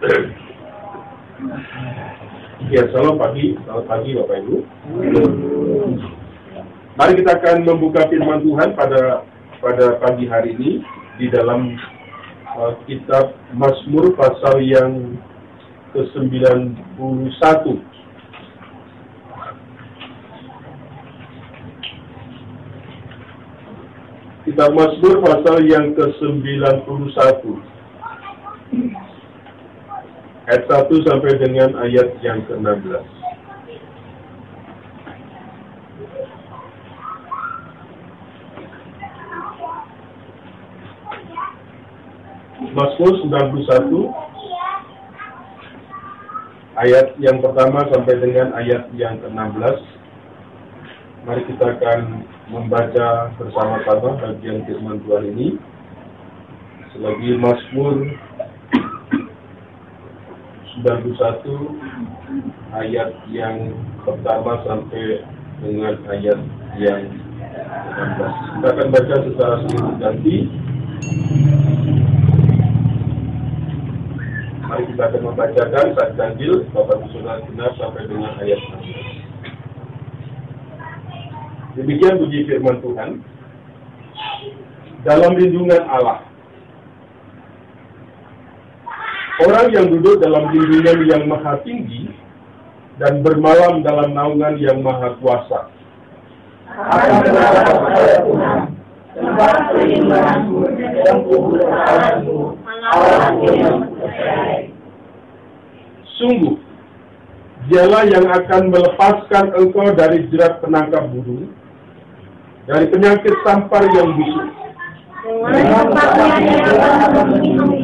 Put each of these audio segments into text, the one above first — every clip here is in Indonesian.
Ya, selamat pagi, selamat pagi Bapak Ibu. Mari kita akan membuka firman Tuhan pada pada pagi hari ini di dalam uh, kitab Mazmur pasal yang ke-91. Kitab Mazmur pasal yang ke-91. Ayat 1 sampai dengan ayat yang ke-16. Mazmur 91 ayat yang pertama sampai dengan ayat yang ke-16. Mari kita akan membaca bersama-sama bagian firman Tuhan ini. Selagi Mazmur 91 ayat yang pertama sampai dengan ayat yang ke-16. Kita akan baca secara silih ganti. Mari kita akan membacakan saat ganjil Bapak Saudara benar sampai dengan ayat 16. Demikian puji firman Tuhan. Dalam lindungan Allah. Orang yang duduk dalam lindungan yang maha tinggi dan bermalam dalam naungan yang maha kuasa. Akan berada pada Tuhan, tempat perlindunganmu dan kubur Allahmu, Allahmu yang percaya. Sungguh, dialah yang akan melepaskan engkau dari jerat penangkap burung, dari penyakit sampar yang busuk. Dengan pakaian yang akan melindungi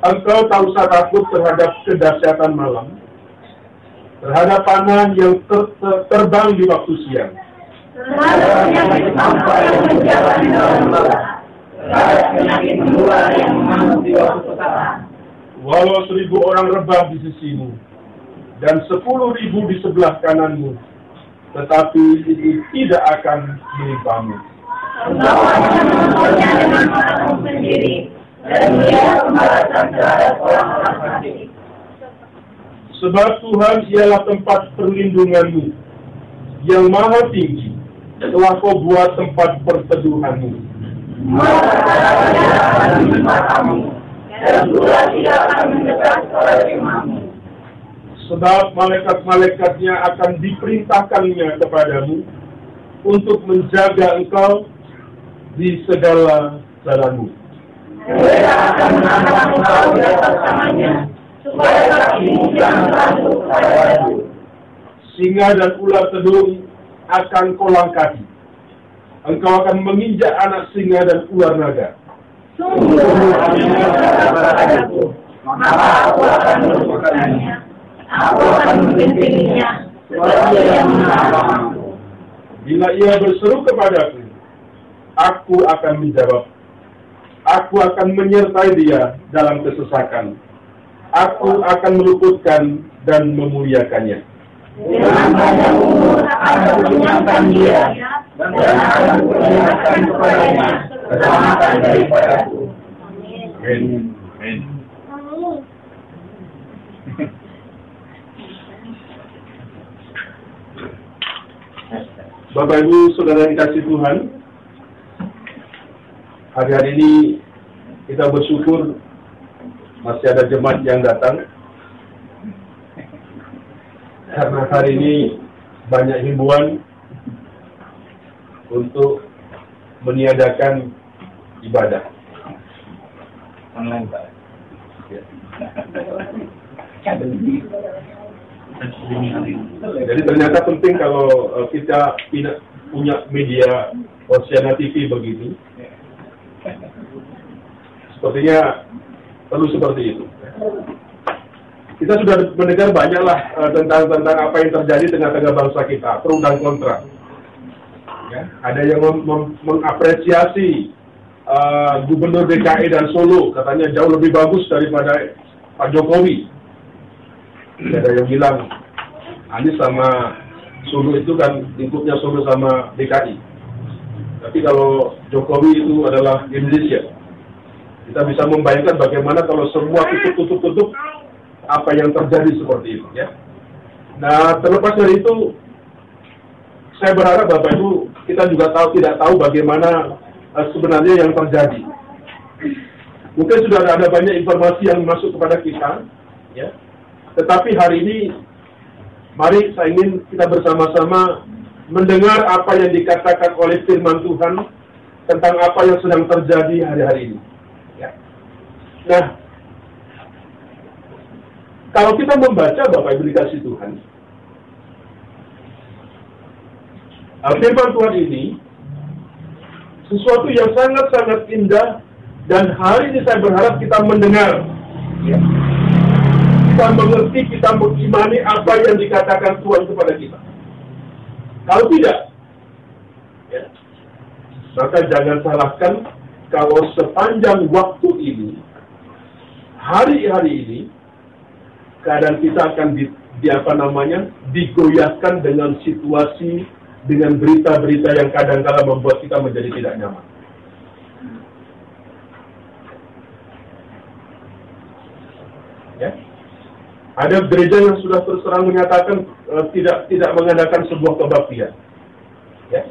engkau, tak usah takut terhadap kedahsyatan malam, terhadap panah yang ter- ter- terbang di waktu siang, walau seribu orang rebah di sisimu, dan sepuluh ribu di sebelah kananmu, tetapi itu tidak akan menimpamu. Sebab Tuhan ialah tempat perlindunganmu, yang maha tinggi, telah kau buat tempat perteduhanmu. Maka dia akan dan tidak akan mendekat pada kemahmu. Sebab malaikat-malaikatnya akan diperintahkannya kepadamu untuk menjaga engkau di segala jalanmu. Mereka akan mengangkat engkau di atas tangannya, supaya kakimu jangan jatuh pada batu. Singa dan ular tedung akan kau langkahi. Engkau akan menginjak anak singa dan ular naga. Sungguh padaku, maka aku akan melupakannya. Aku akan membimbingnya, sebab dia yang menolongku. Bila ia berseru kepadaku, aku akan menjawab. Aku akan menyertai dia dalam kesesakan. Aku akan meluputkan dan memuliakannya. Dengan banyak umur akan menyenangkan dia, dan akan kuperlihatkan kepadanya keselamatan daripadaku. Amin. Amin. Bapak Ibu Saudara yang kasih Tuhan, hari-hari ini kita bersyukur masih ada jemaat yang datang. Karena hari ini banyak himbauan untuk meniadakan ibadah. online Pak. Ya. Jadi ternyata penting kalau eh, kita punya media Oceana TV begitu. Sepertinya perlu seperti itu. Kita sudah mendengar banyaklah eh, tentang tentang apa yang terjadi tengah-tengah bangsa kita, pro dan kontra. Ya, ada yang mengapresiasi eh, Gubernur DKI dan Solo, katanya jauh lebih bagus daripada Pak Jokowi. Ada yang bilang Anies sama Solo itu kan lingkupnya Solo sama DKI. Tapi kalau Jokowi itu adalah Indonesia, kita bisa membayangkan bagaimana kalau semua tutup-tutup-tutup apa yang terjadi seperti itu ya. Nah, terlepas dari itu, saya berharap Bapak Ibu kita juga tahu tidak tahu bagaimana uh, sebenarnya yang terjadi. Mungkin sudah ada banyak informasi yang masuk kepada kita, ya. Tetapi hari ini, mari saya ingin kita bersama-sama mendengar apa yang dikatakan oleh firman Tuhan tentang apa yang sedang terjadi hari-hari ini. Ya. Nah, kalau kita membaca Bapak Ibu dikasih Tuhan, firman Tuhan ini sesuatu yang sangat-sangat indah dan hari ini saya berharap kita mendengar. Ya. Kita mengerti, kita mengimani apa yang dikatakan Tuhan kepada kita. Kalau tidak, ya, maka jangan salahkan kalau sepanjang waktu ini, hari-hari ini, keadaan kita akan di, di apa namanya digoyahkan dengan situasi dengan berita-berita yang kadang-kala membuat kita menjadi tidak nyaman. Ada gereja yang sudah terus terang menyatakan uh, tidak tidak mengadakan sebuah kebaktian. Ya.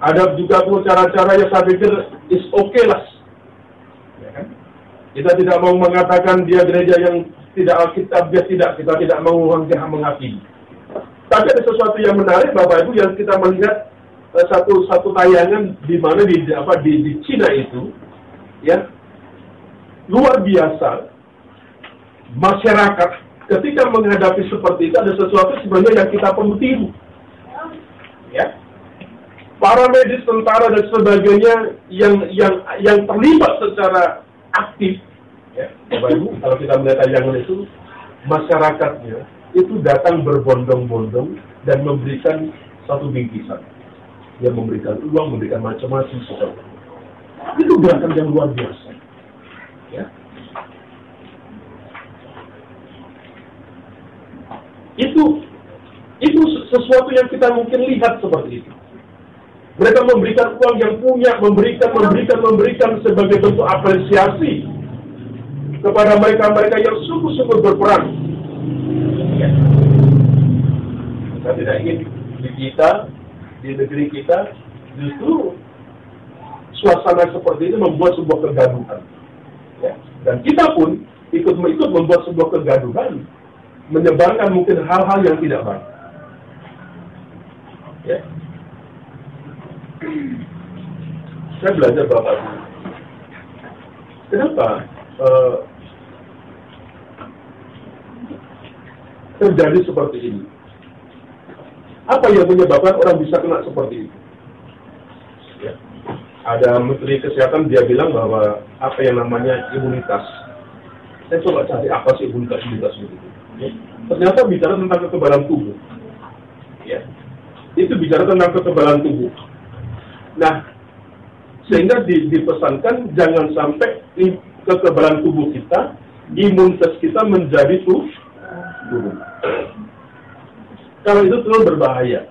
Ada juga cara-cara yang saya pikir is okay lah. Ya kan? Kita tidak mau mengatakan dia gereja yang tidak alkitab, dia tidak. Kita tidak mau menghakimi. Tapi ada sesuatu yang menarik Bapak Ibu yang kita melihat uh, satu satu tayangan di mana di apa di, di Cina itu ya luar biasa masyarakat ketika menghadapi seperti itu ada sesuatu sebenarnya yang kita perlu tiru. Ya. Para medis, tentara dan sebagainya yang yang yang terlibat secara aktif ya. Bapak Ibu, kalau kita melihat tayangan itu masyarakatnya itu datang berbondong-bondong dan memberikan satu bingkisan. Dia memberikan uang, memberikan macam-macam. Itu gerakan yang luar biasa. Itu itu sesuatu yang kita mungkin lihat seperti itu. Mereka memberikan uang yang punya, memberikan, memberikan, memberikan sebagai bentuk apresiasi kepada mereka-mereka yang sungguh-sungguh berperang kita tidak ingin di kita, di negeri kita, justru suasana seperti ini membuat sebuah kegaduhan. Ya. Dan kita pun ikut-ikut membuat sebuah kegaduhan, menyebarkan mungkin hal-hal yang tidak baik. Ya. Saya belajar Bapak Kenapa uh, terjadi seperti ini? Apa yang menyebabkan orang bisa kena seperti itu? Ya. Ada Menteri Kesehatan dia bilang bahwa apa yang namanya imunitas. Saya coba cari apa sih imunitas imunitas itu. Ya. Ternyata bicara tentang kekebalan tubuh. Ya. Itu bicara tentang kekebalan tubuh. Nah, sehingga di, dipesankan jangan sampai kekebalan tubuh kita, imunitas kita menjadi tubuh. Kalau itu terlalu berbahaya.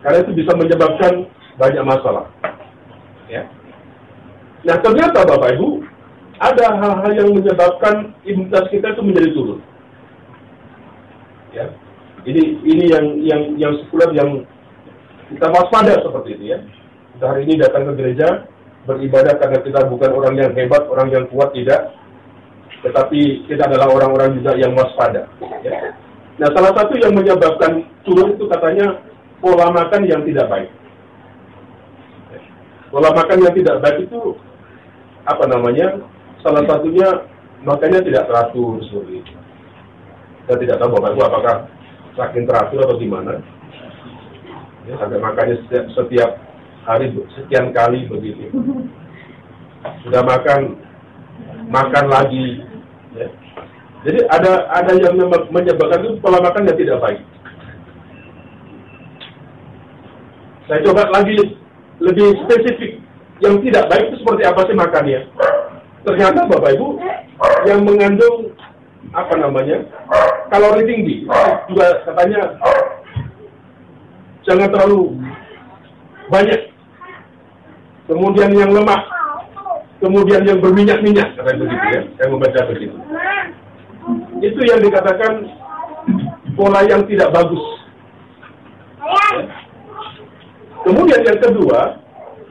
Karena itu bisa menyebabkan banyak masalah. Ya. Nah ternyata Bapak Ibu, ada hal-hal yang menyebabkan imunitas kita itu menjadi turun. Ya. Ini ini yang yang yang sekuler yang kita waspada seperti itu ya. Kita hari ini datang ke gereja beribadah karena kita bukan orang yang hebat, orang yang kuat tidak, tetapi kita adalah orang-orang juga yang waspada. Ya. Nah, salah satu yang menyebabkan turun itu katanya pola makan yang tidak baik. Pola makan yang tidak baik itu apa namanya? Salah satunya makannya tidak teratur seperti itu. Saya tidak tahu bapak ibu apakah saking teratur atau gimana. Ya, sampai makannya setiap, setiap hari sekian kali begitu. Sudah makan, makan lagi. Ya jadi ada ada yang menyebabkan itu pola makan yang tidak baik. Saya coba lagi lebih spesifik. Yang tidak baik itu seperti apa sih makannya? Ternyata Bapak Ibu yang mengandung apa namanya kalori tinggi juga katanya jangan terlalu banyak kemudian yang lemah, kemudian yang berminyak-minyak, katanya begitu ya. Saya membaca begitu. Itu yang dikatakan pola yang tidak bagus. Kemudian yang kedua,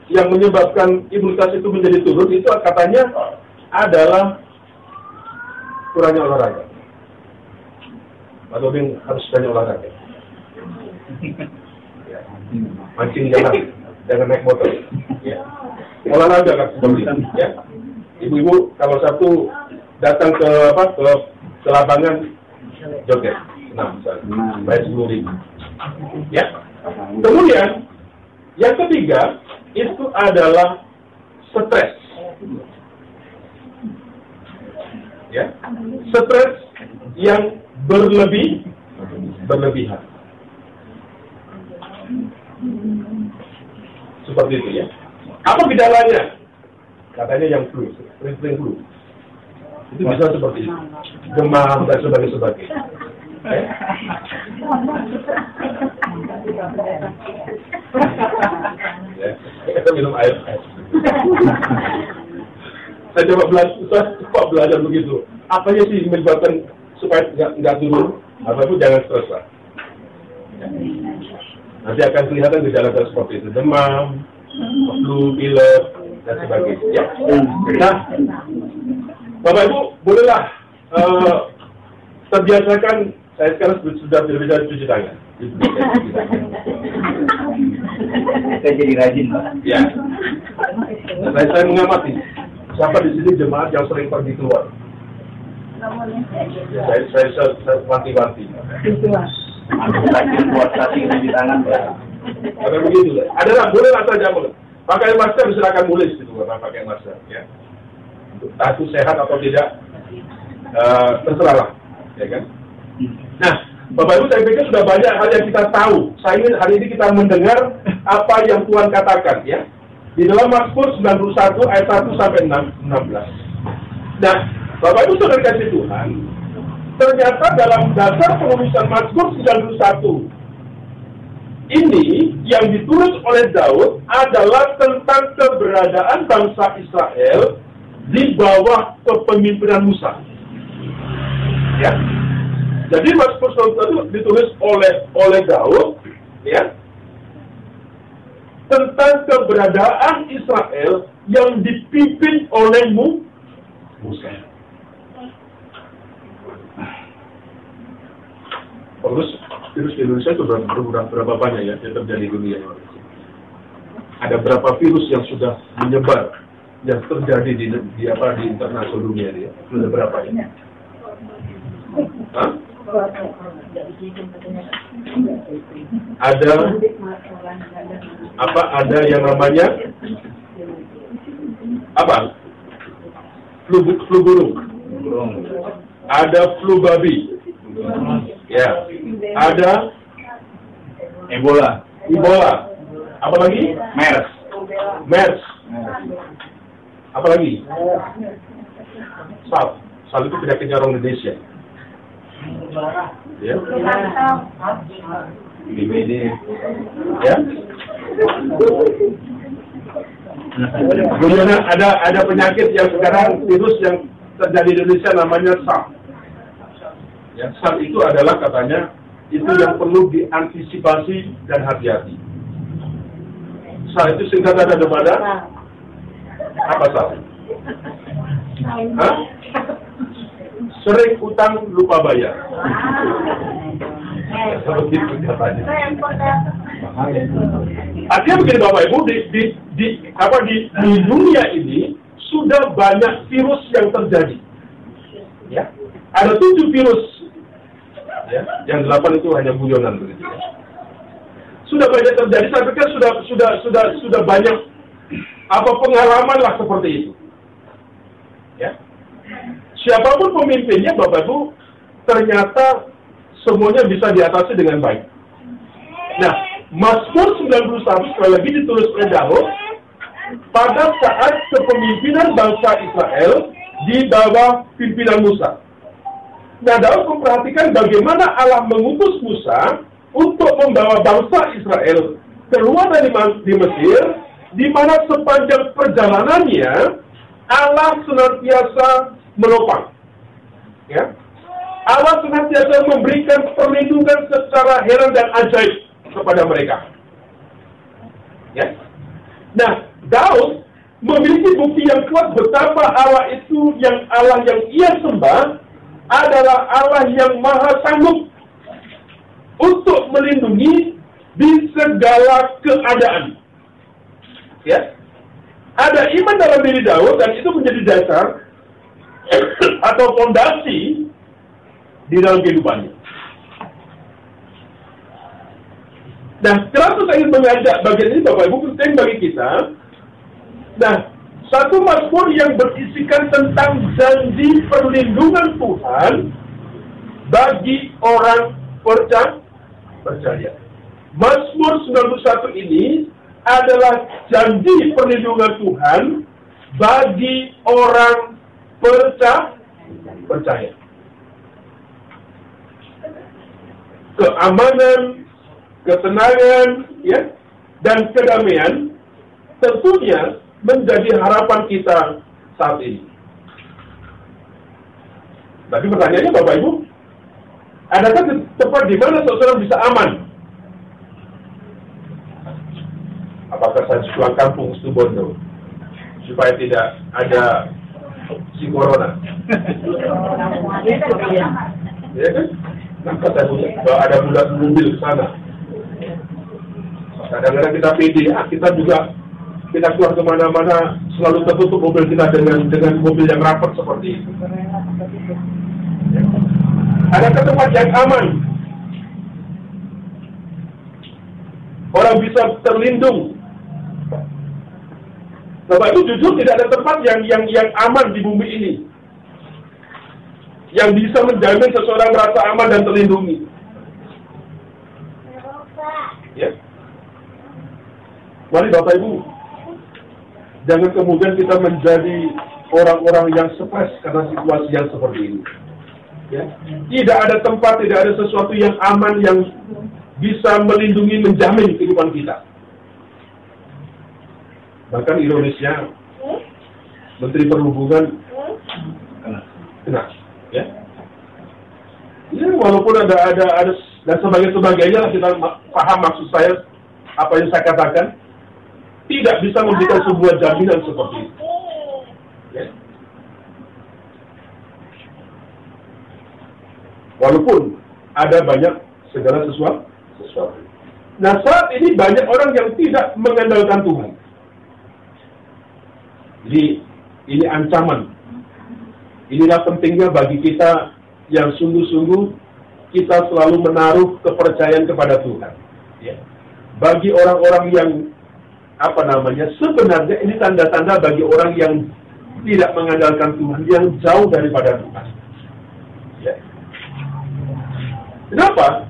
yang menyebabkan imunitas itu menjadi turun itu katanya adalah kurangnya olahraga. Atau Bing harus banyak olahraga. Ya. Mancing jangan, jangan naik motor. Ya. Olahraga kan. Ya. Ibu-ibu kalau Sabtu datang ke apa ke, ke lapangan joget, misalnya, bayar sepuluh ribu. Ya. Kemudian yang ketiga itu adalah stres. Ya, stres yang berlebih berlebihan. Seperti itu ya. Apa gejalanya? Katanya yang flu, sering-sering flu. Itu bisa seperti itu. Demam dan sebagainya sebagainya. Eh? Ya, kita minum air. Saya coba belajar, saya coba belajar begitu. Apanya sih menyebabkan supaya nggak nggak turun? Apa itu jangan stres lah. Nanti akan kelihatan gejala seperti itu, demam, flu, pilek, dan sebagainya. Ya. Nah, Bapak Ibu, bolehlah eh, terbiasakan saya sekarang sudah tidak bisa cuci tangan. Saya jadi rajin, Pak. Ya. Saya, saya mengamati siapa di sini jemaat yang sering pergi keluar. Ya, saya saya saya, saya wanti-wanti. Aku rajin buat tadi cuci tangan, Pak. Ada begitu. Ada lah, boleh lah saja boleh. Pakai masker silakan boleh gitu, Bapak pakai masker. Ya. Untuk tahu sehat atau tidak, eh, terserah lah, ya kan? Nah, Bapak Ibu saya pikir sudah banyak hal yang kita tahu. Saya ingin hari ini kita mendengar apa yang Tuhan katakan ya. Di dalam Mazmur 91 ayat 1 sampai 6, 16. Nah, Bapak Ibu sudah kasih Tuhan, ternyata dalam dasar penulisan Mazmur 91 ini yang ditulis oleh Daud adalah tentang keberadaan bangsa Israel di bawah kepemimpinan Musa. Ya, jadi Mazmur 91 itu ditulis oleh oleh Daud, ya, tentang keberadaan Israel yang dipimpin oleh Mu- Musa. Terus virus di Indonesia itu berapa, berapa, berapa banyak ya yang terjadi di dunia ini? Ada berapa virus yang sudah menyebar yang terjadi di, di apa di internasional dunia ini? Sudah berapa ya? Hah? Ada apa? Ada yang namanya? Apa? Flu flu burung. Burung. ada flu babi. Ya. Ada Ebola. Ebola. Apa lagi? MERS. MERS. Apa lagi? SARS SARS itu penyakitnya orang Indonesia ya DBD. ya Kemudian ada ada penyakit yang sekarang virus yang terjadi di Indonesia namanya SARS. Ya, SARS itu adalah katanya itu yang perlu diantisipasi dan hati-hati. SARS itu singkatan daripada apa SARS? Hah? Sering utang lupa bayar. Seperti itu katanya. Artinya begini Bapak Ibu di, di, di apa di, di dunia ini sudah banyak virus yang terjadi. Ya, ada tujuh virus. Ya, yang delapan itu hanya guyonan begitu. Ya. Sudah banyak terjadi. Saya pikir sudah sudah sudah sudah banyak apa pengalaman lah seperti itu. Siapa pun pemimpinnya Bapak Ibu ternyata semuanya bisa diatasi dengan baik. Nah, Mazmur 91 sekali lagi ditulis oleh Daud pada saat kepemimpinan bangsa Israel di bawah pimpinan Musa. Nah, Daud memperhatikan bagaimana Allah mengutus Musa untuk membawa bangsa Israel keluar dari di Mesir di mana sepanjang perjalanannya Allah senantiasa menopang. Ya. Allah senantiasa memberikan perlindungan secara heran dan ajaib kepada mereka. Ya. Nah, Daud memiliki bukti yang kuat betapa Allah itu yang Allah yang ia sembah adalah Allah yang maha sanggup untuk melindungi di segala keadaan. Ya. Ada iman dalam diri Daud dan itu menjadi dasar atau fondasi di dalam kehidupannya. Nah, kenapa saya ingin mengajak bagian ini Bapak Ibu penting bagi kita. Nah, satu Mazmur yang berisikan tentang janji perlindungan Tuhan bagi orang percaya. Mazmur 91 ini adalah janji perlindungan Tuhan bagi orang percaya. percaya. Keamanan, ketenangan, ya, dan kedamaian tentunya menjadi harapan kita saat ini. Tapi pertanyaannya Bapak Ibu, adakah tempat di mana seseorang bisa aman? Apakah saya pulang kampung Stubondo supaya tidak ada si corona? ya kan? Kalau ada budak mobil ke sana. Kadang-kadang kita pede, ah, kita juga kita keluar ke mana-mana selalu tertutup mobil kita dengan dengan mobil yang rapat seperti itu. Ada ke tempat yang aman. Orang bisa terlindung. Bapak itu jujur tidak ada tempat yang yang yang aman di bumi ini. Yang bisa menjamin seseorang merasa aman dan terlindungi. Ya. Mari Bapak Ibu, jangan kemudian kita menjadi orang-orang yang stres karena situasi yang seperti ini. Ya. Tidak ada tempat, tidak ada sesuatu yang aman yang bisa melindungi, menjamin kehidupan kita. Bahkan ironisnya, Menteri Perhubungan kena, ya. Ya, walaupun ada ada ada dan sebagainya sebagainya kita paham maksud saya apa yang saya katakan tidak bisa memberikan sebuah jaminan seperti itu. Ya. Walaupun ada banyak segala sesuatu, sesuatu. Nah saat ini banyak orang yang tidak mengandalkan Tuhan. Jadi ini ancaman. Inilah pentingnya bagi kita yang sungguh-sungguh kita selalu menaruh kepercayaan kepada Tuhan. Ya. Bagi orang-orang yang apa namanya sebenarnya ini tanda-tanda bagi orang yang tidak mengandalkan Tuhan yang jauh daripada Tuhan. Ya. Kenapa?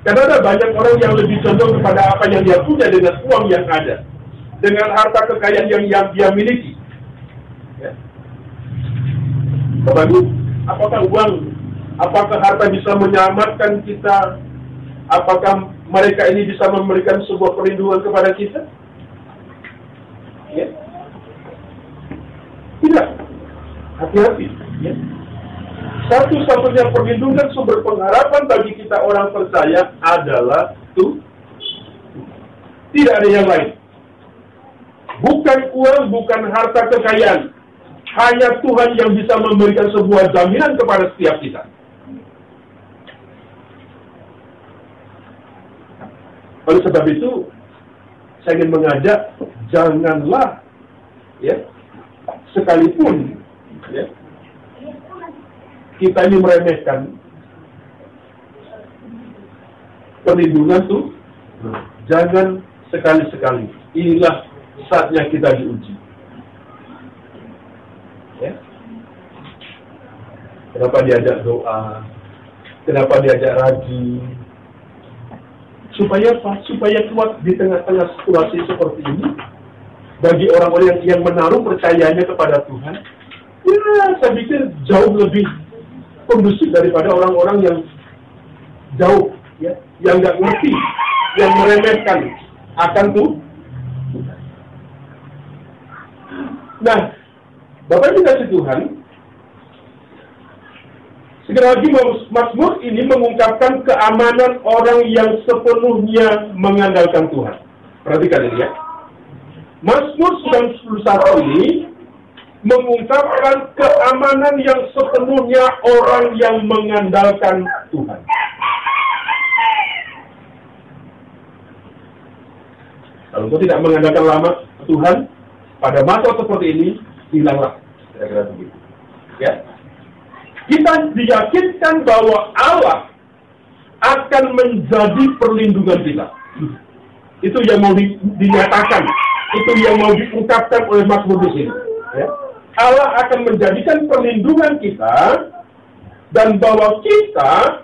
Karena ada banyak orang yang lebih condong kepada apa yang dia punya dengan uang yang ada, dengan harta kekayaan yang, yang dia miliki. Ya. Bapak Ibu, apakah uang, apakah harta bisa menyelamatkan kita? Apakah mereka ini bisa memberikan sebuah perlindungan kepada kita? Ya. Tidak. Hati-hati. Ya. Satu-satunya perlindungan sumber pengharapan bagi kita orang percaya adalah itu. Tidak ada yang lain. Bukan uang, bukan harta kekayaan. Hanya Tuhan yang bisa memberikan sebuah jaminan kepada setiap kita. Oleh sebab itu, saya ingin mengajak janganlah ya sekalipun ya kita ini meremehkan. Perlindungan tuh jangan sekali-sekali. Inilah saatnya kita diuji ya kenapa diajak doa kenapa diajak rajin supaya apa? Supaya kuat di tengah-tengah situasi seperti ini bagi orang-orang yang, menaruh percayanya kepada Tuhan. Ya, saya pikir jauh lebih kondusif daripada orang-orang yang jauh, ya, yang nggak ngerti, yang meremehkan akan tuh. Nah, Bapak Ibu kasih Tuhan, sekali lagi Mazmur ini mengungkapkan keamanan orang yang sepenuhnya mengandalkan Tuhan. Perhatikan ini ya. Mazmur 91 ini mengungkapkan keamanan yang sepenuhnya orang yang mengandalkan Tuhan. Kalau engkau tidak mengandalkan lama Tuhan, pada masa seperti ini, hilanglah. Kira-kira begitu. Ya. Kita diyakinkan bahwa Allah akan menjadi perlindungan kita. Itu yang mau di, dinyatakan. Itu yang mau diungkapkan oleh Mazmur di sini. Ya. Allah akan menjadikan perlindungan kita dan bahwa kita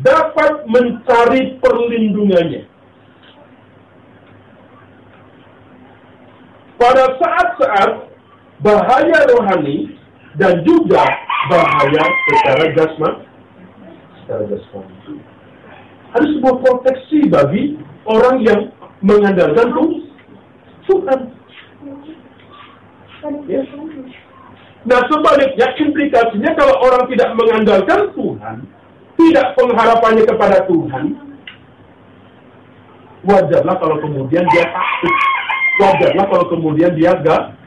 dapat mencari perlindungannya. pada saat-saat bahaya rohani dan juga bahaya secara jasmani. Secara jasmani. Ada sebuah proteksi bagi orang yang mengandalkan Tuhan. Ya. Nah sebaliknya implikasinya kalau orang tidak mengandalkan Tuhan, tidak pengharapannya kepada Tuhan, wajarlah kalau kemudian dia takut wajarlah kalau kemudian dia gak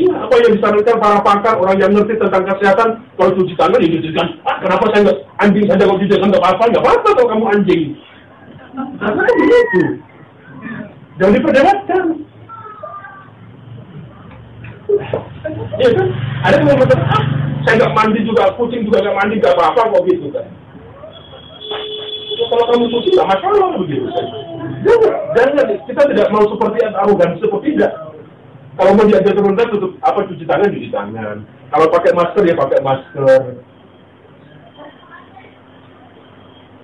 Iya, apa yang disarankan para pakar, orang yang ngerti tentang kesehatan, kalau cuci tangan, ya cuci tangan. Ah, kenapa saya nggak anjing saja kalau cuci tangan nggak apa-apa? Nggak apa-apa kalau kamu anjing. Karena kan begitu. Jangan diperdebatkan. Iya kan? Ada yang mengatakan, ah, saya nggak mandi juga, kucing juga nggak mandi, nggak apa-apa kok gitu kan kalau kamu suci nggak masalah begitu. Jangan, jangan kita tidak mau seperti arogan seperti tidak. Kalau mau diajak rendah tutup apa cuci tangan cuci tangan. Kalau pakai masker ya pakai masker.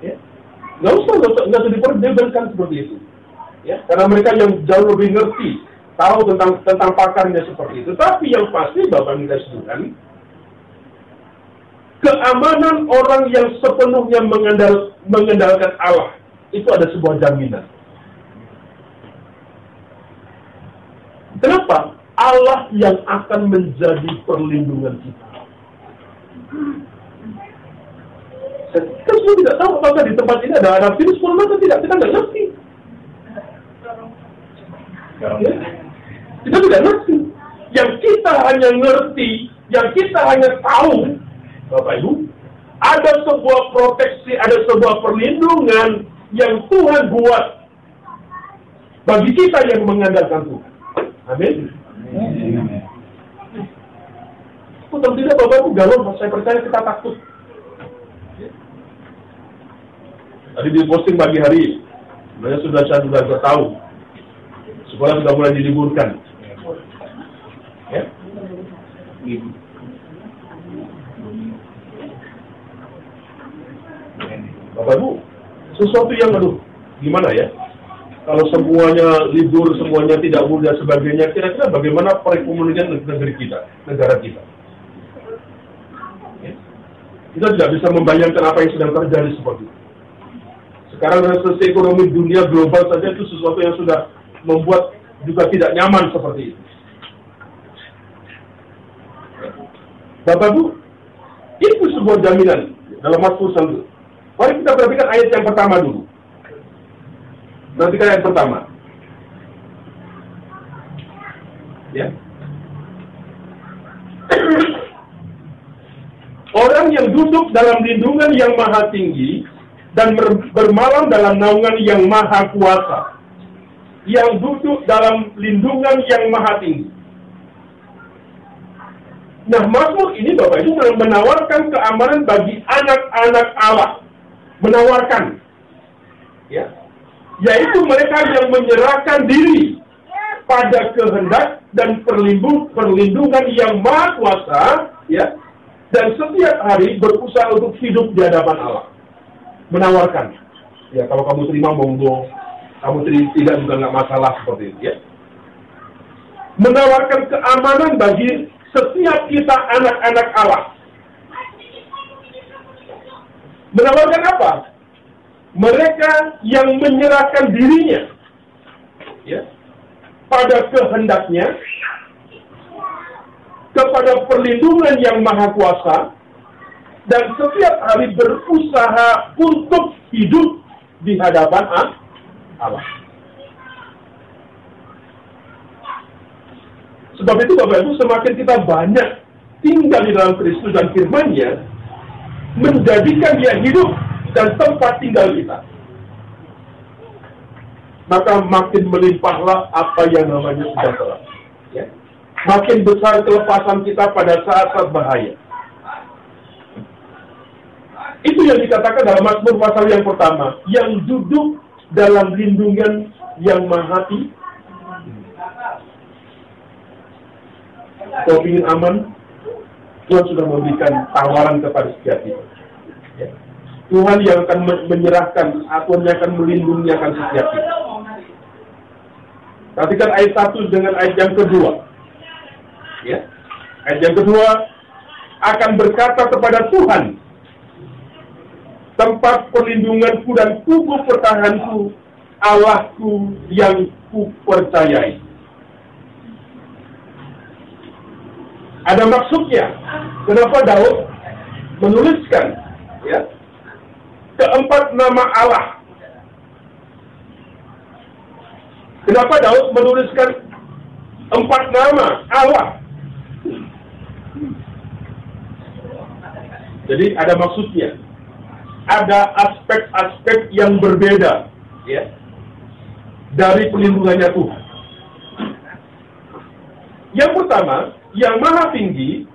Ya. Nggak usah, nggak usah, nggak usah diperdebatkan seperti itu. Ya, karena mereka yang jauh lebih ngerti, tahu tentang tentang pakarnya seperti itu. Tapi yang pasti Bapak minta Tuhan, keamanan orang yang sepenuhnya mengandal, mengandalkan Allah itu ada sebuah jaminan. Kenapa? Allah yang akan menjadi perlindungan kita. Kita semua tidak tahu apakah di tempat ini ada anak virus corona atau tidak. Kita tidak ngerti. Ya? Kita tidak ngerti. Yang kita hanya ngerti, yang kita hanya tahu Bapak Ibu, ada sebuah proteksi, ada sebuah perlindungan yang Tuhan buat bagi kita yang mengandalkan Tuhan. Amin. Betul tidak Bapak Ibu galau, saya percaya kita takut. Tadi di posting pagi hari, sebenarnya sudah saya sudah tahu, sekolah sudah mulai diliburkan. Ya? Bapak Ibu, sesuatu yang aduh, gimana ya? Kalau semuanya libur, semuanya tidak mudah sebagainya, kira-kira bagaimana perekonomian negeri kita, negara kita? Ya? Kita tidak bisa membayangkan apa yang sedang terjadi seperti itu. Sekarang resesi ekonomi dunia global saja itu sesuatu yang sudah membuat juga tidak nyaman seperti itu. Bapak Bu, itu sebuah jaminan dalam Mazmur 1. Mari kita perhatikan ayat yang pertama dulu. Perhatikan ayat pertama. Ya. Orang yang duduk dalam lindungan yang maha tinggi dan bermalam dalam naungan yang maha kuasa. Yang duduk dalam lindungan yang maha tinggi. Nah, Mazmur ini Bapak Ibu menawarkan keamanan bagi anak-anak Allah menawarkan ya yaitu mereka yang menyerahkan diri pada kehendak dan perlindung, perlindungan yang maha kuasa ya dan setiap hari berusaha untuk hidup di hadapan Allah. Menawarkan. Ya kalau kamu terima monggo. Kamu tidak juga nggak masalah seperti itu ya. Menawarkan keamanan bagi setiap kita anak-anak Allah. Menawarkan apa? Mereka yang menyerahkan dirinya ya, pada kehendaknya, kepada perlindungan yang maha kuasa, dan setiap hari berusaha untuk hidup di hadapan Allah. Sebab itu Bapak Ibu semakin kita banyak tinggal di dalam Kristus dan firman-Nya menjadikan dia hidup dan tempat tinggal kita. Maka makin melimpahlah apa yang namanya sejahtera. Ya. Makin besar kelepasan kita pada saat-saat bahaya. Itu yang dikatakan dalam Mazmur pasal yang pertama, yang duduk dalam lindungan yang maha Kau ingin aman, Tuhan sudah memberikan tawaran kepada setiap kita. Tuhan yang akan menyerahkan, Tuhan yang akan melindungi akan setiap kita. Perhatikan ayat satu dengan ayat yang kedua. Ya. Ayat yang kedua akan berkata kepada Tuhan, tempat perlindunganku dan kubu pertahanku, Allahku yang kupercayai. Ada maksudnya. Kenapa Daud menuliskan ya keempat nama Allah? Kenapa Daud menuliskan empat nama Allah? Jadi ada maksudnya. Ada aspek-aspek yang berbeda ya dari pelindungannya Tuhan. Yang pertama, yang maha tinggi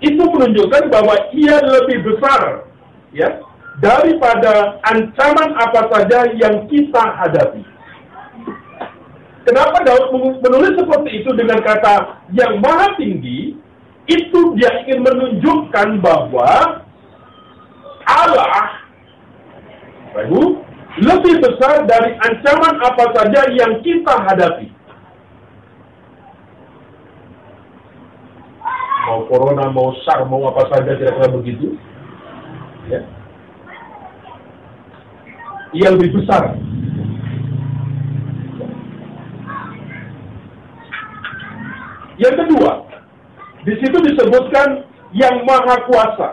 itu menunjukkan bahwa ia lebih besar ya daripada ancaman apa saja yang kita hadapi. Kenapa Daud menulis seperti itu dengan kata yang maha tinggi? Itu dia ingin menunjukkan bahwa Allah lebih besar dari ancaman apa saja yang kita hadapi. mau corona, mau SAR, mau apa saja kira-kira begitu. Ya. Ia lebih besar. Yang kedua, di situ disebutkan yang maha kuasa.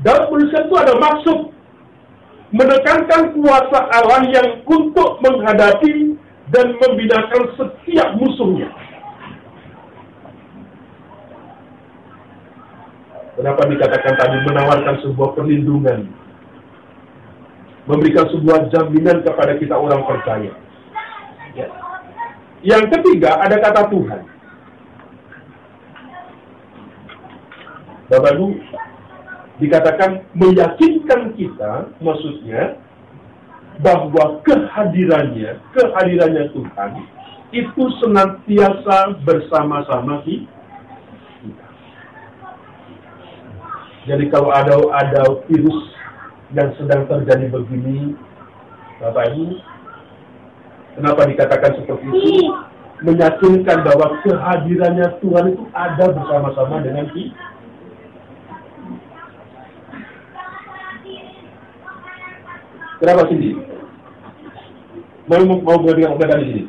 Dalam tulisan itu ada maksud menekankan kuasa Allah yang untuk menghadapi dan membinakan setiap musuhnya. Kenapa dikatakan tadi menawarkan sebuah perlindungan? Memberikan sebuah jaminan kepada kita orang percaya. Ya. Yang ketiga ada kata Tuhan. Bapak Ibu, dikatakan meyakinkan kita, maksudnya bahwa kehadirannya, kehadirannya Tuhan itu senantiasa bersama-sama kita Jadi kalau ada ada virus yang sedang terjadi begini, Bapak Ibu, kenapa dikatakan seperti itu? Meyakinkan bahwa kehadirannya Tuhan itu ada bersama-sama dengan kita. Kenapa sih? Mau mau dengan obat di sini?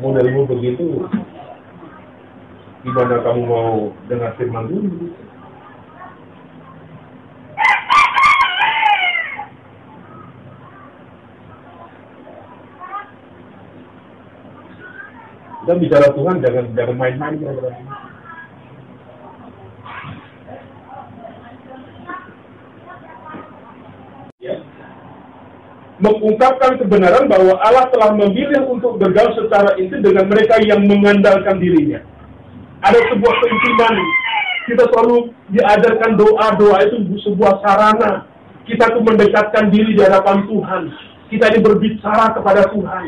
modelmu begitu, gimana kamu mau dengar firman dulu? Kita bicara Tuhan jangan jangan main-main ya berarti. mengungkapkan kebenaran bahwa Allah telah memilih untuk bergaul secara intim dengan mereka yang mengandalkan dirinya. Ada sebuah keintiman. Kita selalu diajarkan doa-doa itu sebuah sarana. Kita tuh mendekatkan diri di hadapan Tuhan. Kita ini berbicara kepada Tuhan.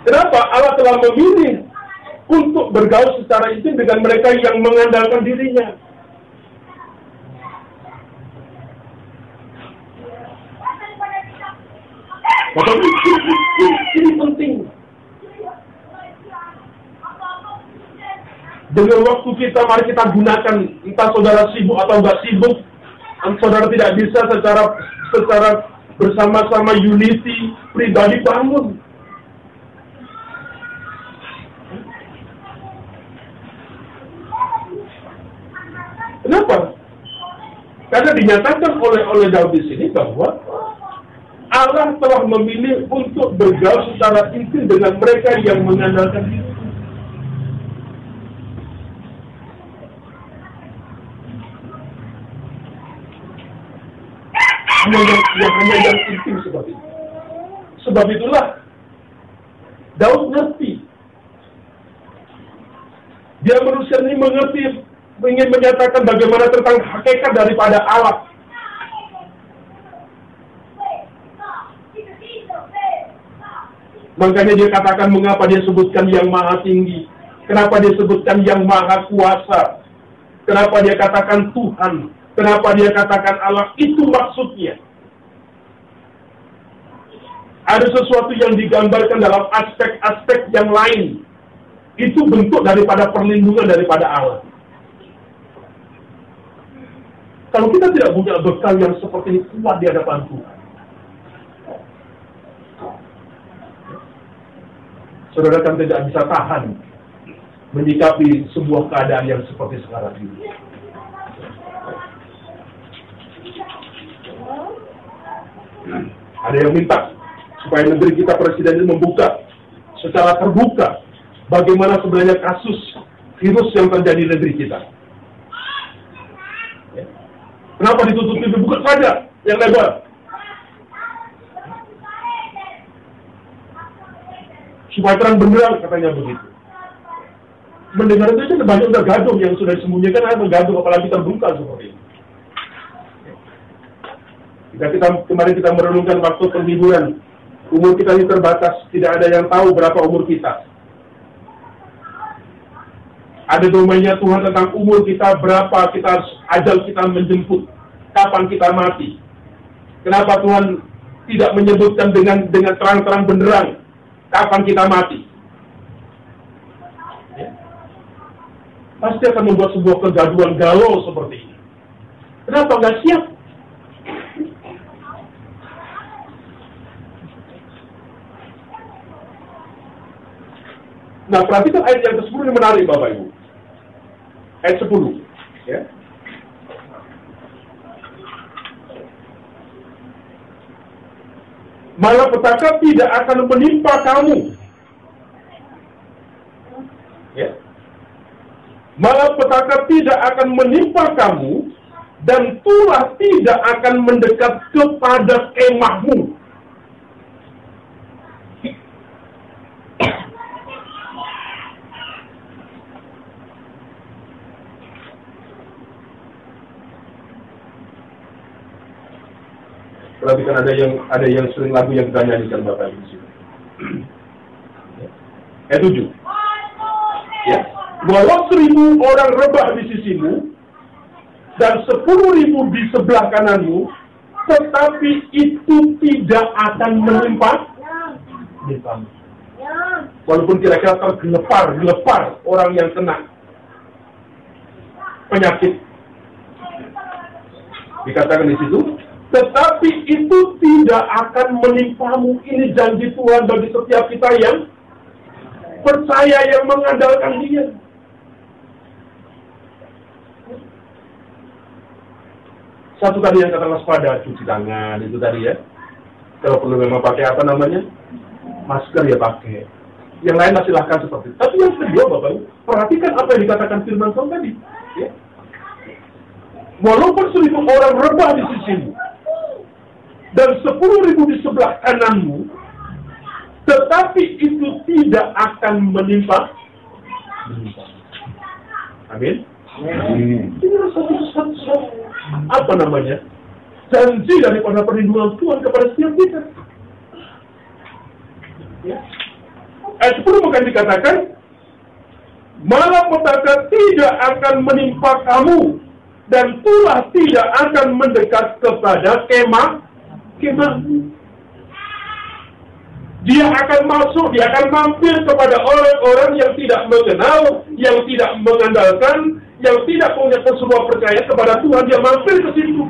Kenapa Allah telah memilih untuk bergaul secara intim dengan mereka yang mengandalkan dirinya. Maka ini, penting. Dengan waktu kita, mari kita gunakan, entah saudara sibuk atau enggak sibuk, saudara tidak bisa secara secara bersama-sama unity pribadi bangun. Kenapa? Karena dinyatakan oleh oleh Daud di sini bahwa Allah telah memilih untuk bergaul secara intim dengan mereka yang mengandalkan. Hanya yang, yang hanya yang intim seperti itu. Sebab itulah Daud ngerti. Dia manusia ini mengerti, ingin menyatakan bagaimana tentang hakikat daripada Allah. Makanya dia katakan mengapa dia sebutkan yang maha tinggi. Kenapa dia sebutkan yang maha kuasa. Kenapa dia katakan Tuhan. Kenapa dia katakan Allah. Itu maksudnya. Ada sesuatu yang digambarkan dalam aspek-aspek yang lain. Itu bentuk daripada perlindungan daripada Allah. Kalau kita tidak punya bekal yang seperti ini kuat di hadapan Tuhan. Saudara kan tidak bisa tahan menyikapi sebuah keadaan yang seperti sekarang ini. Ada yang minta supaya negeri kita presiden ini membuka secara terbuka bagaimana sebenarnya kasus virus yang terjadi di negeri kita. Ya. Kenapa ditutupi? Buka saja yang lebar. Supaya terang benderang katanya begitu. Mendengar itu kan banyak udah gaduh yang sudah disembunyikan ada menggaduh apalagi terbuka seperti ini. Jika kita kemarin kita merenungkan waktu penghiburan, umur kita ini terbatas, tidak ada yang tahu berapa umur kita. Ada domainnya Tuhan tentang umur kita, berapa kita ajal kita menjemput, kapan kita mati. Kenapa Tuhan tidak menyebutkan dengan dengan terang-terang benderang kapan kita mati. Ya. Pasti akan membuat sebuah kegaduhan galau seperti ini. Kenapa nggak siap? Nah, perhatikan ayat yang ke-10 ini menarik Bapak Ibu. Ayat 10. Ya. Malapetaka tidak akan menimpa kamu. Ya. Malapetaka tidak akan menimpa kamu dan tulah tidak akan mendekat kepada kemahmu. Perhatikan ada yang ada yang sering lagu yang kita nyanyikan Bapak Ibu sini. Ayat tujuh. Ya. Walau seribu orang rebah di sisimu dan sepuluh ribu di sebelah kananmu, tetapi itu tidak akan menimpa menimpa. Walaupun kira-kira tergelepar, gelepar orang yang kena penyakit. Dikatakan di situ, tetapi itu tidak akan menimpamu. Ini janji Tuhan bagi setiap kita yang percaya yang mengandalkan dia. Satu tadi yang kata waspada, cuci tangan, itu tadi ya. Kalau perlu memang pakai apa namanya? Masker ya pakai. Yang lain silahkan seperti itu. Tapi yang kedua Bapak perhatikan apa yang dikatakan firman Tuhan tadi. Ya. Walaupun seribu orang rebah di sisimu, dan sepuluh ribu di sebelah kananmu, tetapi itu tidak akan menimpa. Amin. Ini satu, satu, satu, apa namanya? Janji daripada perlindungan Tuhan kepada setiap kita. Ya. Ayat 10 bukan dikatakan, malah petaka tidak akan menimpa kamu, dan tulah tidak akan mendekat kepada kemah kemahmu. Dia akan masuk, dia akan mampir kepada orang-orang yang tidak mengenal, yang tidak mengandalkan, yang tidak punya sebuah percaya kepada Tuhan, dia mampir ke situ.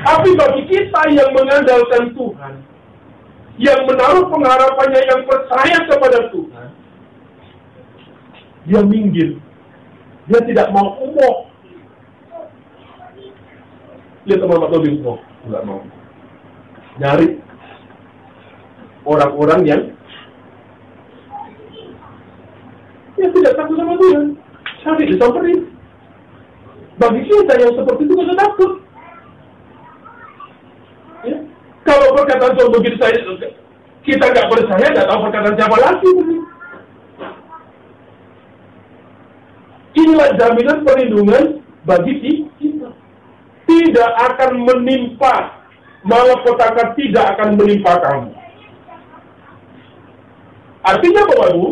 Tapi bagi kita yang mengandalkan Tuhan, yang menaruh pengharapannya, yang percaya kepada Tuhan, dia minggir. Dia tidak mau umum. Lihat teman-teman lebih umum. Tidak mau. Nyari orang-orang yang yang tidak takut sama Tuhan. Cari disamperin. Bagi kita yang seperti itu kita takut. Ya. Kalau perkataan Tuhan begitu saya kita nggak percaya, nggak tahu perkataan siapa lagi. Inilah jaminan perlindungan bagi kita. Tidak akan menimpa, malapetaka tidak akan menimpa kamu. Artinya Bapak Ibu,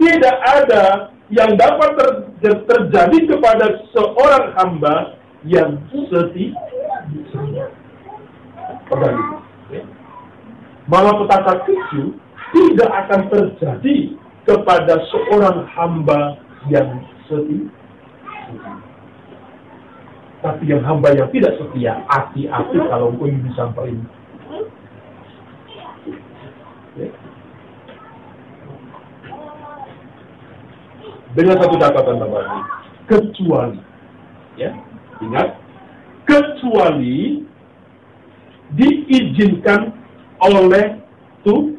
tidak ada yang dapat ter, ter, terjadi kepada seorang hamba yang setia. Kembali. Ya. Malapetaka itu tidak akan terjadi kepada seorang hamba yang setia. Tapi yang hamba yang tidak setia, hati-hati kalau ingin disamperin. Ya. Dengan satu catatan Bapak kecuali, ya, ingat, kecuali diizinkan oleh Tuhan.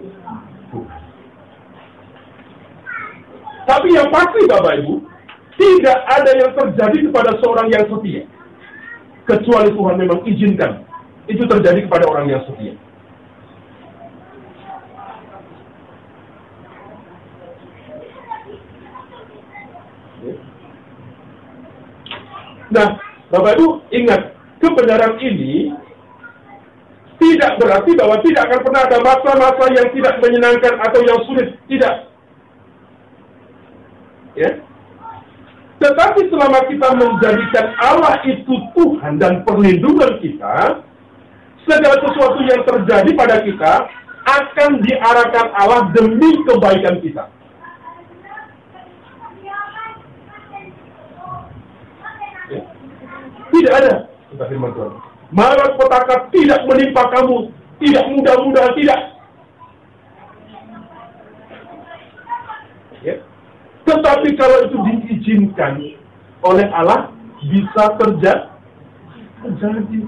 Tapi yang pasti Bapak Ibu, tidak ada yang terjadi kepada seorang yang setia. Kecuali Tuhan memang izinkan. Itu terjadi kepada orang yang setia. Nah, Bapak Ibu ingat, kebenaran ini tidak berarti bahwa tidak akan pernah ada masa-masa yang tidak menyenangkan atau yang sulit. Tidak. Ya. Tetapi selama kita menjadikan Allah itu Tuhan dan perlindungan kita, segala sesuatu yang terjadi pada kita akan diarahkan Allah demi kebaikan kita. Ya. Tidak ada, kita firman Tuhan. Malapetaka tidak menimpa kamu, tidak mudah-mudahan tidak. Ya. Tetapi kalau itu diizinkan oleh Allah, bisa terjadi. terjadi.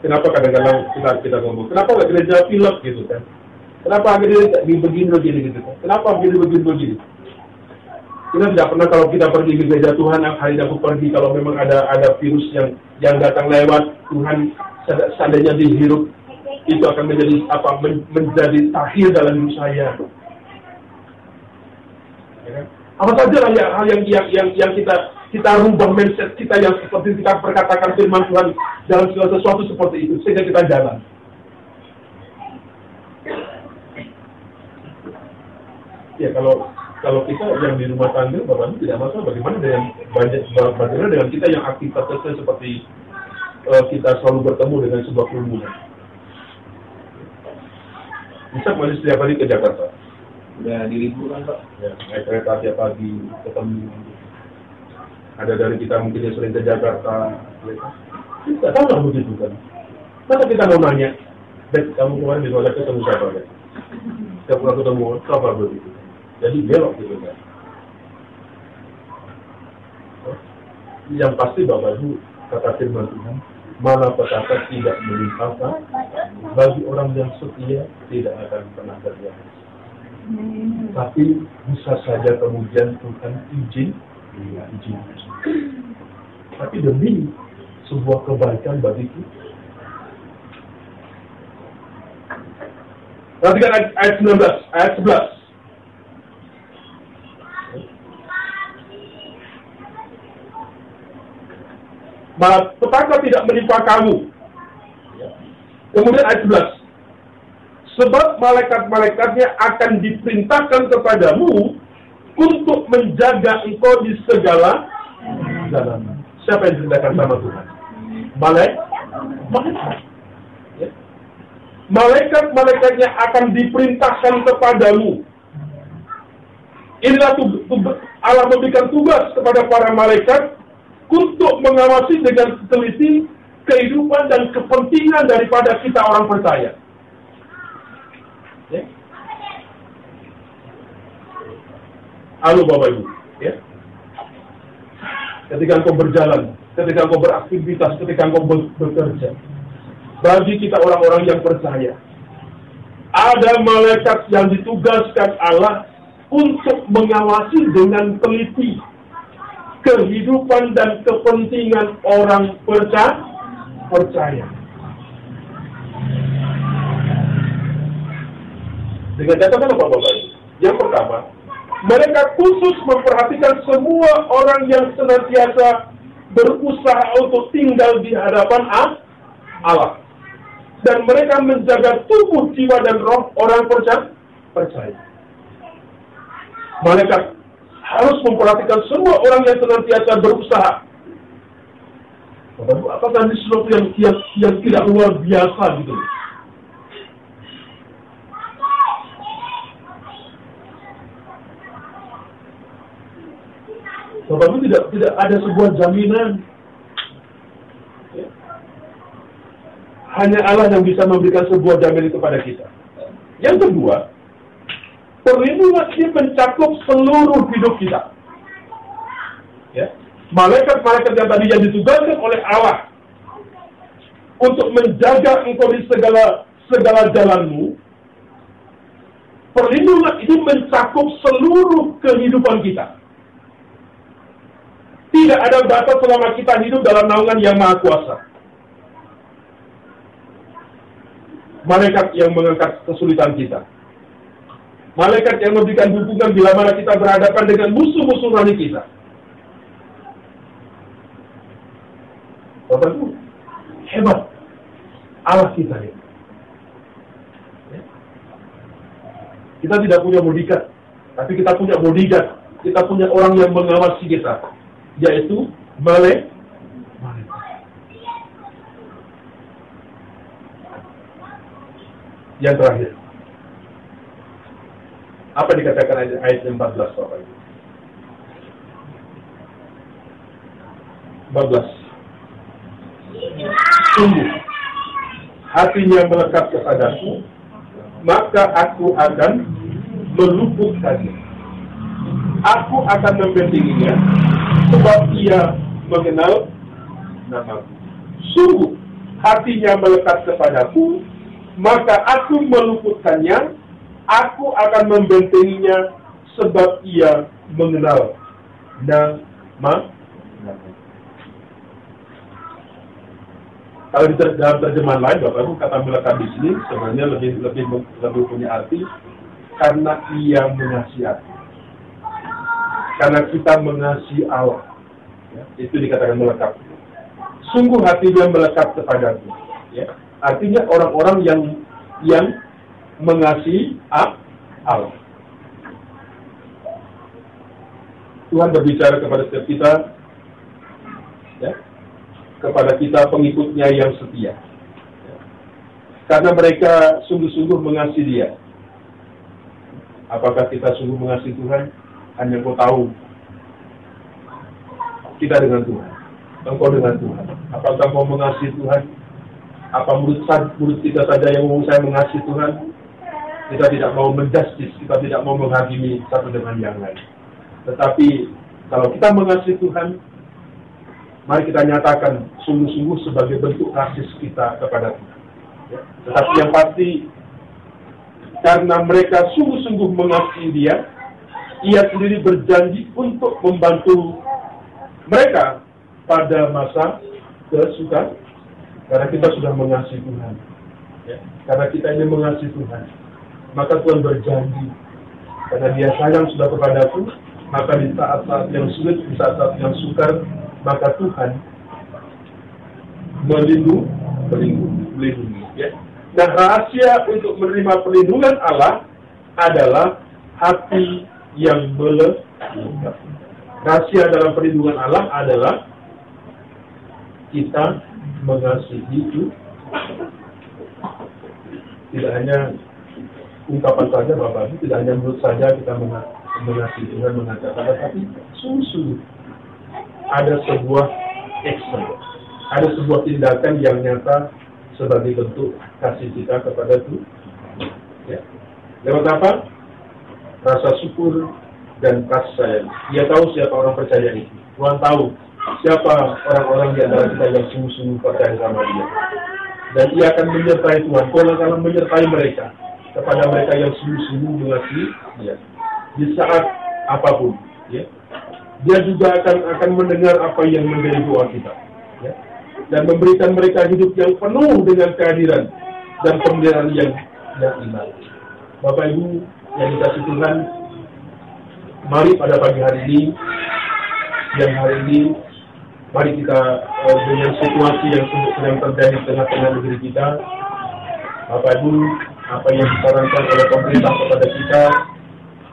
Kenapa kadang-kadang kita kita ngomong, kenapa nggak gereja pilot gitu kan? Kenapa gereja begini begini gitu kan? Kenapa begini begini begini? Kita tidak pernah kalau kita pergi ke gereja Tuhan hari aku pergi kalau memang ada ada virus yang yang datang lewat Tuhan seandainya dihirup itu akan menjadi apa men, menjadi takhir dalam hidup saya. Ya kan? Apa saja lah yang, hal yang, yang yang yang kita kita rubah mindset kita yang seperti kita perkatakan firman Tuhan dalam segala sesuatu seperti itu sehingga kita jalan. Ya kalau kalau kita yang di rumah tangga bapak tidak masalah bagaimana dengan banyak bagaimana dengan kita yang aktivitasnya seperti uh, kita selalu bertemu dengan sebuah kerumunan bisa masih setiap hari ke Jakarta? Udah diliburkan Pak. ya naik kereta tiap pagi ketemu. Ada dari kita mungkin yang sering ke Jakarta. Kita tahu nggak begitu kan masa kita mau nanya Bek, kamu kemarin di mana? Ketemu siapa Bek? Kita pernah ketemu siapa begitu. Jadi belok gitu kan yang pasti Bapak Ibu kata firman Tuhan mana petaka tidak melimpahkan bagi orang yang setia tidak akan pernah terjadi tapi bisa saja kemudian Tuhan izin ya, izin. Tapi demi sebuah kebaikan bagi kita. Perhatikan ayat 19, ayat 11. Petaka tidak menimpa kamu. Kemudian ayat 11. Sebab malaikat-malaikatnya akan diperintahkan kepadamu untuk menjaga engkau di segala jalan. Siapa yang diperintahkan sama Tuhan? Malaikat. Malaikat. malaikat-malaikatnya akan diperintahkan kepadamu. Inilah tug- tug- Allah memberikan tugas kepada para malaikat untuk mengawasi dengan teliti kehidupan dan kepentingan daripada kita orang percaya. Ya. Halo Bapak Ibu, ya. Ketika engkau berjalan, ketika engkau beraktivitas, ketika engkau bekerja, bagi kita orang-orang yang percaya, ada malaikat yang ditugaskan Allah untuk mengawasi dengan teliti kehidupan dan kepentingan orang perca- percaya. Dengan catatan apa Bapak? Yang pertama, mereka khusus memperhatikan semua orang yang senantiasa berusaha untuk tinggal di hadapan Allah. Dan mereka menjaga tubuh, jiwa, dan roh orang percaya. percaya. Harus memperhatikan semua orang yang senantiasa berusaha. Bapak apakah ini sesuatu yang, yang, yang tidak luar biasa gitu? Bapak tidak tidak ada sebuah jaminan. Ya. Hanya Allah yang bisa memberikan sebuah jaminan kepada kita. Yang kedua, perlindungan ini mencakup seluruh hidup kita. Ya. Malaikat-malaikat yang tadi yang ditugaskan oleh Allah untuk menjaga engkau di segala segala jalanmu, perlindungan ini mencakup seluruh kehidupan kita. Tidak ada batas selama kita hidup dalam naungan yang maha kuasa. Malaikat yang mengangkat kesulitan kita. Malaikat yang memberikan dukungan bila mana kita berhadapan dengan musuh-musuh rohani kita. Bapak Ibu, hebat Allah kita ini. Ya. Kita tidak punya bodyguard, tapi kita punya bodyguard. Kita punya orang yang mengawasi kita, yaitu malaikat. Yang terakhir, apa dikatakan ayat, ayat 14 Bapak Ibu? 14. Sungguh, hatinya melekat kepadaku, maka aku akan meluputkannya. Aku akan membentenginya, sebab ia mengenal namaku. Sungguh, hatinya melekat kepadaku, maka aku meluputkannya, aku akan membentenginya, sebab ia mengenal nama. Kalau di dalam terjemahan lain, Bapak Ibu kata melekat di sini sebenarnya lebih lebih lebih punya arti karena ia mengasihi. Karena kita mengasihi Allah, ya, itu dikatakan melekat. Sungguh hatinya melekat kepadaku. Ya. Artinya orang-orang yang yang mengasihi Allah. Tuhan berbicara kepada setiap kita, ya, kepada kita pengikutnya yang setia. Karena mereka sungguh-sungguh mengasihi dia. Apakah kita sungguh mengasihi Tuhan? Hanya engkau tahu. Kita dengan Tuhan. Engkau dengan Tuhan. Apakah engkau mengasihi Tuhan? Apa menurut, menurut kita saja yang saya mengasihi Tuhan? Kita tidak mau menjustis, kita tidak mau menghakimi satu dengan yang lain. Tetapi kalau kita mengasihi Tuhan, mari kita nyatakan sungguh-sungguh sebagai bentuk kasih kita kepada Tuhan. Ya. Tetapi yang pasti, karena mereka sungguh-sungguh mengasihi dia, ia sendiri berjanji untuk membantu mereka pada masa kesukaan. Karena kita sudah mengasihi Tuhan. Ya. Karena kita ini mengasihi Tuhan. Maka Tuhan berjanji. Karena dia sayang sudah kepadaku, maka di saat-saat yang sulit, di saat-saat yang sukar, maka Tuhan melindungi, melindungi, melindungi. Ya. Nah, rahasia untuk menerima perlindungan Allah adalah hati yang melekat. Rahasia dalam perlindungan Allah adalah kita mengasihi itu. tidak hanya ungkapan saja Bapak Ibu, tidak hanya menurut saja kita menga- mengasihi Tuhan mengatakan, tapi sungguh ada sebuah action, ada sebuah tindakan yang nyata sebagai bentuk kasih kita kepada Tuhan. Ya. Lewat apa? Rasa syukur dan kasih sayang. Dia tahu siapa orang percaya itu. Tuhan tahu siapa orang-orang di antara kita yang sungguh-sungguh percaya sama dia. Dan ia akan menyertai Tuhan. Tuhan akan menyertai mereka. Kepada mereka yang sungguh-sungguh mengasihi dia. Di saat apa pun. Ya. Dia juga akan akan mendengar apa yang menjadi doa kita. Ya. Dan memberikan mereka hidup yang penuh dengan kehadiran dan pemeliharaan yang yang indah. Bapak Ibu yang dikasih Tuhan, mari pada pagi hari ini, yang hari ini, mari kita eh, dengan situasi yang sedang terjadi di tengah-tengah negeri kita, Bapak Ibu, apa yang disarankan oleh pemerintah kepada kita,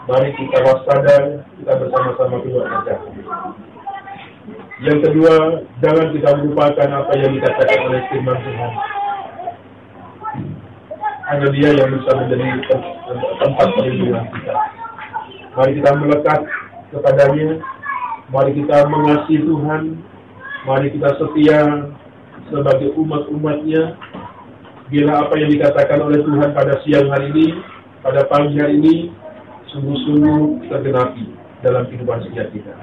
mari kita waspada, kita bersama-sama keluar saja. Yang kedua, jangan kita melupakan apa yang dikatakan oleh firman Tuhan. Hanya dia yang bisa menjadi tem- tempat perlindungan kita. Mari kita melekat kepadanya. Mari kita mengasihi Tuhan. Mari kita setia sebagai umat-umatnya. Bila apa yang dikatakan oleh Tuhan pada siang hari ini, pada pagi hari ini, sungguh-sungguh tergenapi dalam kehidupan setiap kita.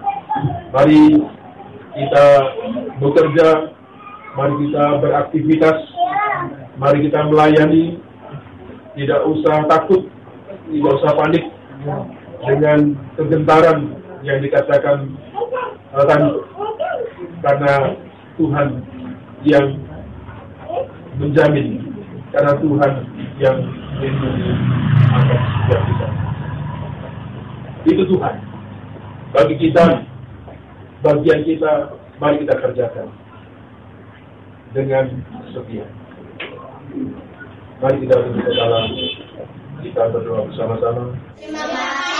Mari kita bekerja, mari kita beraktivitas, mari kita melayani, tidak usah takut, tidak usah panik dengan kegentaran yang dikatakan tadi, karena Tuhan yang menjamin, karena Tuhan yang melindungi akan setiap kita. Itu Tuhan. Bagi kita, bagian kita, mari kita kerjakan dengan setia. Mari kita berdoa bersama-sama. Terima kasih.